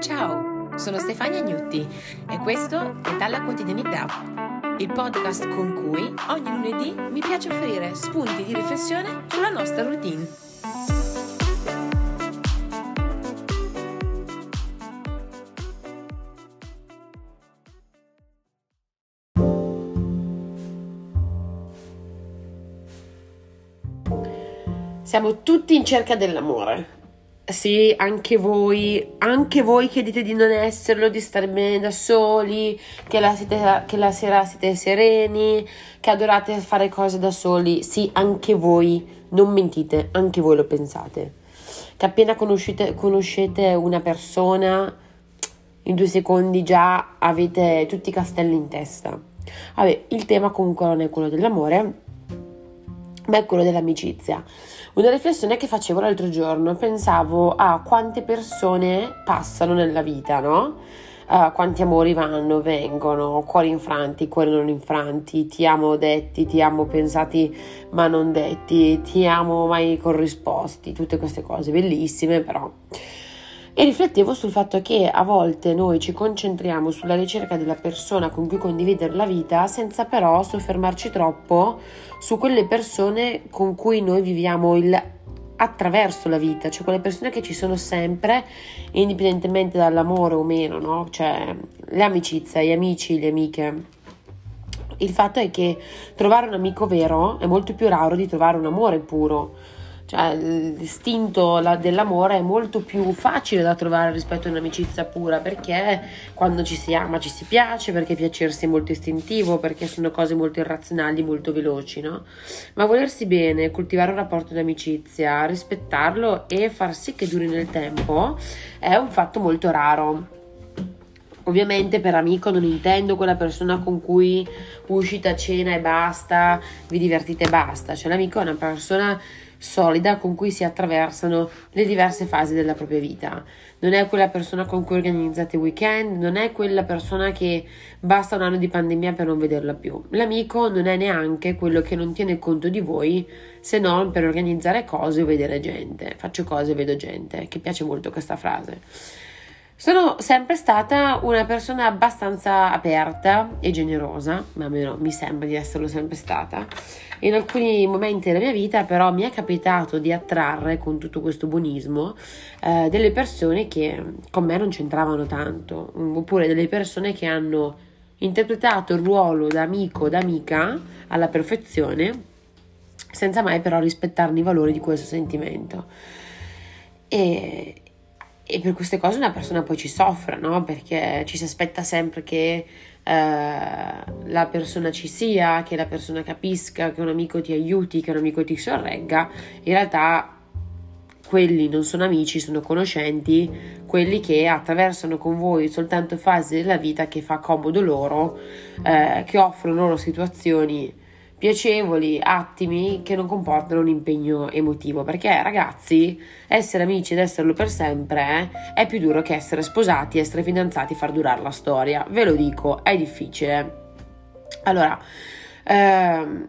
Ciao, sono Stefania Gnutti e questo è Dalla Quotidianità, il podcast con cui ogni lunedì mi piace offrire spunti di riflessione sulla nostra routine. Siamo tutti in cerca dell'amore, sì, anche voi, anche voi che dite di non esserlo, di stare bene da soli, che la, siete, che la sera siete sereni, che adorate fare cose da soli. Sì, anche voi, non mentite, anche voi lo pensate. Che appena conoscete, conoscete una persona, in due secondi già avete tutti i castelli in testa. Vabbè, il tema comunque non è quello dell'amore, ma è quello dell'amicizia. Una riflessione che facevo l'altro giorno, pensavo a quante persone passano nella vita, no? Uh, quanti amori vanno, vengono, cuori infranti, cuori non infranti, ti amo detti, ti amo pensati ma non detti, ti amo mai corrisposti, tutte queste cose bellissime però. E riflettevo sul fatto che a volte noi ci concentriamo sulla ricerca della persona con cui condividere la vita senza però soffermarci troppo su quelle persone con cui noi viviamo il attraverso la vita, cioè quelle persone che ci sono sempre, indipendentemente dall'amore o meno, no? Cioè le amicizie, gli amici, le amiche. Il fatto è che trovare un amico vero è molto più raro di trovare un amore puro cioè l'istinto dell'amore è molto più facile da trovare rispetto a un'amicizia pura perché quando ci si ama ci si piace, perché piacersi è molto istintivo, perché sono cose molto irrazionali, molto veloci, no? Ma volersi bene, coltivare un rapporto di amicizia, rispettarlo e far sì che duri nel tempo è un fatto molto raro. Ovviamente per amico non intendo quella persona con cui uscite a cena e basta, vi divertite e basta, cioè l'amico è una persona solida con cui si attraversano le diverse fasi della propria vita. Non è quella persona con cui organizzate weekend, non è quella persona che basta un anno di pandemia per non vederla più. L'amico non è neanche quello che non tiene conto di voi se non per organizzare cose o vedere gente. Faccio cose e vedo gente, che piace molto questa frase. Sono sempre stata una persona abbastanza aperta e generosa, ma almeno mi sembra di esserlo sempre stata. In alcuni momenti della mia vita però mi è capitato di attrarre con tutto questo buonismo eh, delle persone che con me non c'entravano tanto, oppure delle persone che hanno interpretato il ruolo da amico, da amica alla perfezione, senza mai però rispettarne i valori di questo sentimento. E, e per queste cose una persona poi ci soffre, no? Perché ci si aspetta sempre che eh, la persona ci sia, che la persona capisca, che un amico ti aiuti, che un amico ti sorregga. In realtà quelli non sono amici, sono conoscenti, quelli che attraversano con voi soltanto fasi della vita che fa comodo loro, eh, che offrono loro situazioni piacevoli attimi che non comportano un impegno emotivo. Perché ragazzi essere amici ed esserlo per sempre eh, è più duro che essere sposati essere fidanzati far durare la storia. Ve lo dico è difficile. Allora ehm,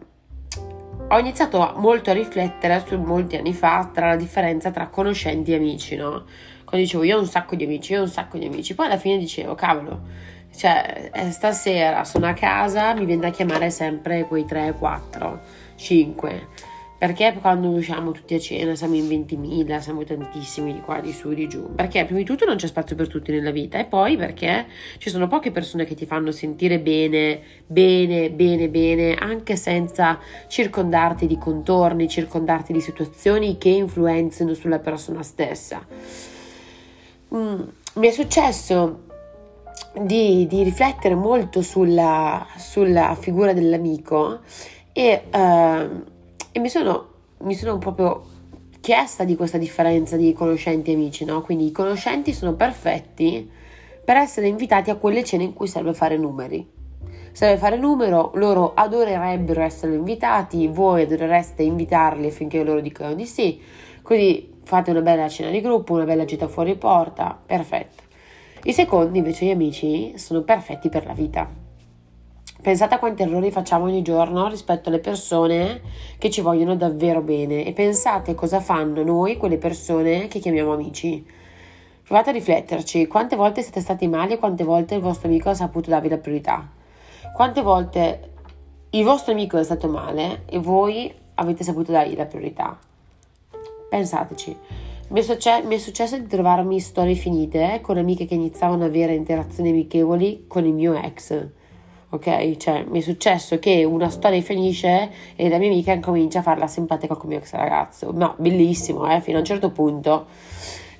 ho iniziato molto a riflettere su molti anni fa tra la differenza tra conoscenti e amici no? Quando dicevo io ho un sacco di amici io ho un sacco di amici. Poi alla fine dicevo cavolo cioè, eh, stasera sono a casa, mi viene da chiamare sempre quei 3, 4, 5. Perché quando usciamo tutti a cena siamo in 20.000, siamo tantissimi di qua, di su, di giù? Perché prima di tutto non c'è spazio per tutti nella vita e poi perché ci sono poche persone che ti fanno sentire bene, bene, bene, bene, anche senza circondarti di contorni, circondarti di situazioni che influenzano sulla persona stessa. Mm, mi è successo di, di riflettere molto sulla, sulla, figura dell'amico e, uh, e mi, sono, mi, sono, proprio chiesta di questa differenza di conoscenti e amici, no? Quindi i conoscenti sono perfetti per essere invitati a quelle cene in cui serve fare numeri. Serve fare numero, loro adorerebbero essere invitati, voi adorereste invitarli affinché loro dicano di sì, così fate una bella cena di gruppo, una bella gita fuori porta, perfetto. I secondi, invece, gli amici, sono perfetti per la vita. Pensate a quanti errori facciamo ogni giorno rispetto alle persone che ci vogliono davvero bene e pensate cosa fanno noi, quelle persone che chiamiamo amici. Provate a rifletterci, quante volte siete stati male e quante volte il vostro amico ha saputo darvi la priorità. Quante volte il vostro amico è stato male e voi avete saputo dargli la priorità. Pensateci. Mi è, succe- mi è, successo di trovarmi storie finite con amiche che iniziavano ad avere interazioni amichevoli con il mio ex. Ok? Cioè, mi è successo che una storia finisce e la mia amica comincia a farla simpatica con il mio ex ragazzo. No, bellissimo, eh, fino a un certo punto.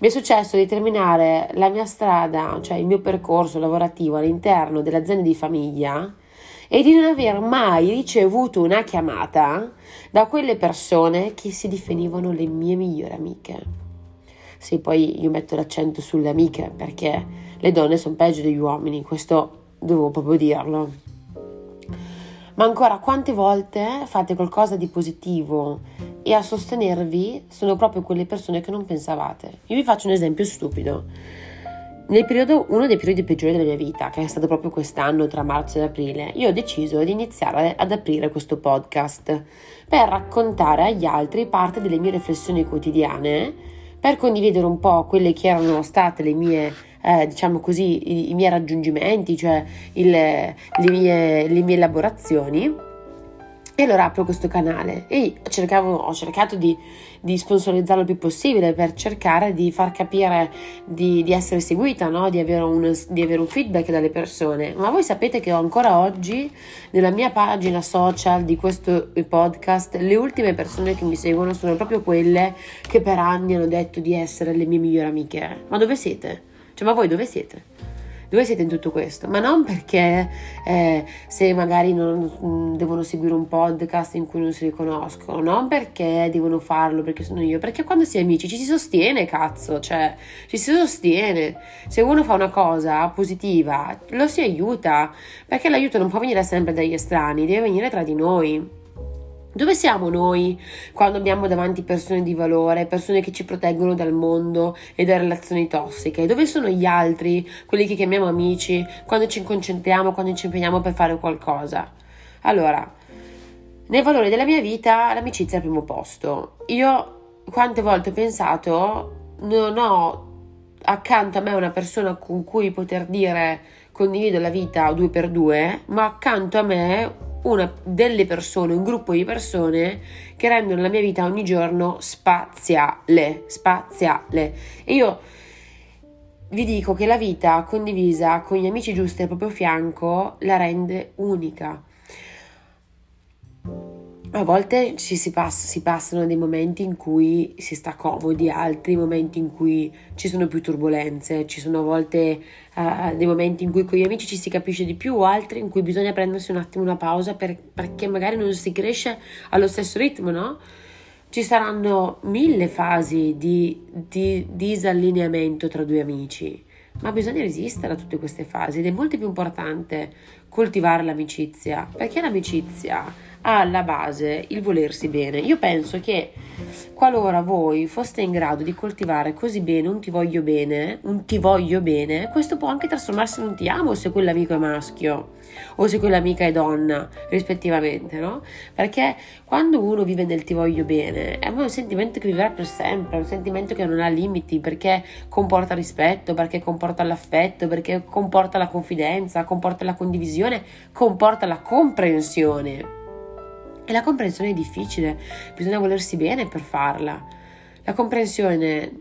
Mi è successo di terminare la mia strada, cioè il mio percorso lavorativo all'interno dell'azienda di famiglia e di non aver mai ricevuto una chiamata da quelle persone che si definivano le mie migliori amiche. Sì, poi io metto l'accento sulle amiche perché le donne sono peggio degli uomini, questo devo proprio dirlo. Ma ancora, quante volte fate qualcosa di positivo e a sostenervi sono proprio quelle persone che non pensavate? Io vi faccio un esempio stupido. Nel periodo, uno dei periodi peggiori della mia vita, che è stato proprio quest'anno tra marzo e aprile, io ho deciso di iniziare ad aprire questo podcast per raccontare agli altri parte delle mie riflessioni quotidiane per condividere un po' quelle che erano state le mie, eh, diciamo così, i, i, miei raggiungimenti, cioè il, le, mie, le mie elaborazioni. E allora apro questo canale e cercavo, ho cercato di, di, sponsorizzarlo il più possibile per cercare di far capire di, di essere seguita, no? di, avere un, di, avere un, feedback dalle persone. Ma voi sapete che ancora oggi nella mia pagina social di questo podcast le ultime persone che mi seguono sono proprio quelle che per anni hanno detto di essere le mie migliori amiche. Ma dove siete? Cioè, ma voi dove siete? Dove siete in tutto questo? Ma non perché eh, se magari non, mm, devono seguire un podcast in cui non si riconoscono, non perché devono farlo perché sono io, perché quando si è amici ci si sostiene, cazzo, cioè ci si sostiene. Se uno fa una cosa positiva, lo si aiuta, perché l'aiuto non può venire sempre dagli estranei, deve venire tra di noi. Dove siamo noi quando abbiamo davanti persone di valore, persone che ci proteggono dal mondo e da relazioni tossiche? Dove sono gli altri, quelli che chiamiamo amici, quando ci concentriamo, quando ci impegniamo per fare qualcosa? Allora, nei valori della mia vita l'amicizia è al primo posto. Io quante volte ho pensato, non ho accanto a me una persona con cui poter dire condivido la vita due per due, ma accanto a me una delle persone, un gruppo di persone che rendono la mia vita ogni giorno spaziale, spaziale. E io vi dico che la vita condivisa con gli amici giusti al proprio fianco la rende unica a volte ci si, passa, si passano dei momenti in cui si sta comodi, altri momenti in cui ci sono più turbulenze, ci sono a volte uh, dei momenti in cui con gli amici ci si capisce di più, altri in cui bisogna prendersi un attimo una pausa per, perché magari non si cresce allo stesso ritmo, no? Ci saranno mille fasi di, di disallineamento tra due amici, ma bisogna resistere a tutte queste fasi ed è molto più importante coltivare l'amicizia, perché l'amicizia ha alla base il volersi bene. Io penso che qualora voi foste in grado di coltivare così bene un ti voglio bene, un ti voglio bene, questo può anche trasformarsi in un ti amo se quell'amico è maschio o se quell'amica è donna, rispettivamente, no? Perché quando uno vive nel ti voglio bene, è un sentimento che vivrà per sempre, è un sentimento che non ha limiti, perché comporta rispetto, perché comporta l'affetto, perché comporta la confidenza, comporta la condivisione, comporta la comprensione. E la comprensione è difficile, bisogna volersi bene per farla. La comprensione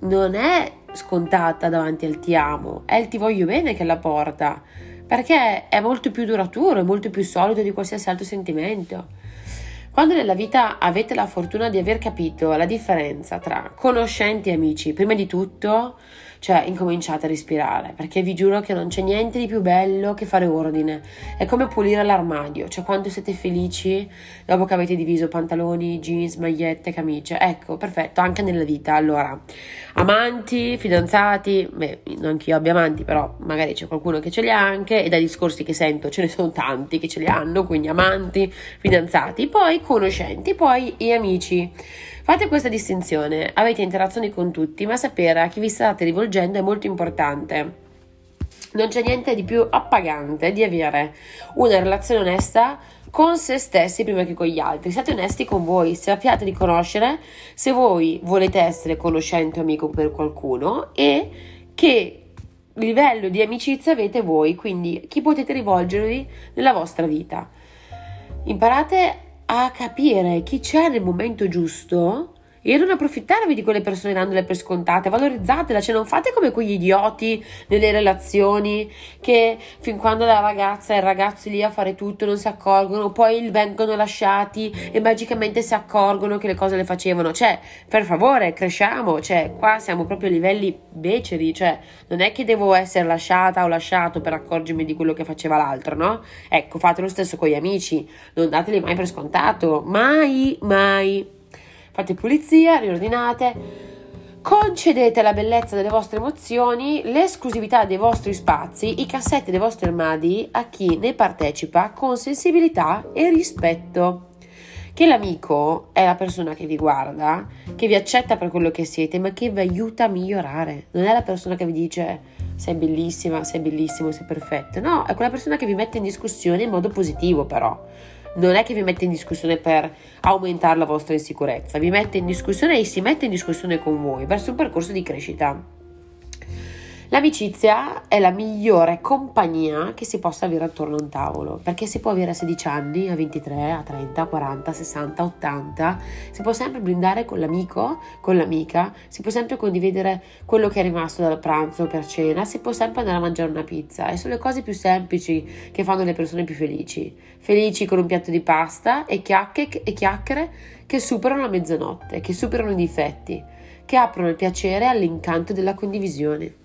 non è scontata davanti al ti amo, è il ti voglio bene che la porta, perché è molto più duraturo, è molto più solido di qualsiasi altro sentimento. Quando nella vita avete la fortuna di aver capito la differenza tra conoscenti e amici, prima di tutto cioè, incominciate a respirare, perché vi giuro che non c'è niente di più bello che fare ordine. È come pulire l'armadio, cioè quando siete felici dopo che avete diviso pantaloni, jeans, magliette, camicie. Ecco, perfetto, anche nella vita. Allora, amanti, fidanzati, beh, non che io abbia amanti, però magari c'è qualcuno che ce li ha anche e dai discorsi che sento ce ne sono tanti che ce li hanno, quindi amanti, fidanzati, poi conoscenti, poi gli amici. Fate questa distinzione, avete interazioni con tutti, ma sapere a chi vi state rivolgendo è molto importante. Non c'è niente di più appagante di avere una relazione onesta con se stessi prima che con gli altri. Siate onesti con voi, sappiate riconoscere se voi volete essere conoscente o amico per qualcuno e che livello di amicizia avete voi, quindi chi potete rivolgervi nella vostra vita. Imparate a capire chi c'è nel momento giusto e non approfittarvi di quelle persone dandole per scontate, valorizzatela, cioè non fate come quegli idioti nelle relazioni che fin quando la ragazza e il ragazzo lì a fare tutto non si accorgono, poi vengono lasciati e magicamente si accorgono che le cose le facevano. Cioè, per favore, cresciamo, cioè qua siamo proprio a livelli beceri, cioè non è che devo essere lasciata o lasciato per accorgermi di quello che faceva l'altro, no? Ecco, fate lo stesso con gli amici, non dateli mai per scontato, mai, mai fate pulizia, riordinate, concedete la bellezza delle vostre emozioni, l'esclusività dei vostri spazi, i cassetti dei vostri armadi a chi ne partecipa con sensibilità e rispetto. Che l'amico è la persona che vi guarda, che vi accetta per quello che siete, ma che vi aiuta a migliorare. Non è la persona che vi dice sei bellissima, sei bellissimo, sei perfetto. No, è quella persona che vi mette in discussione in modo positivo, però non è che vi mette in discussione per aumentare la vostra insicurezza, vi mette in discussione e si mette in discussione con voi verso un percorso di crescita. L'amicizia è la migliore compagnia che si possa avere attorno a un tavolo, perché si può avere a 16 anni, a 23, a 30, a 40, a 60, a 80, si può sempre brindare con l'amico, con l'amica, si può sempre condividere quello che è rimasto dal pranzo per cena, si può sempre andare a mangiare una pizza e sono le cose più semplici che fanno le persone più felici. Felici con un piatto di pasta e chiacchiere che superano la mezzanotte, che superano i difetti, che aprono il piacere all'incanto della condivisione.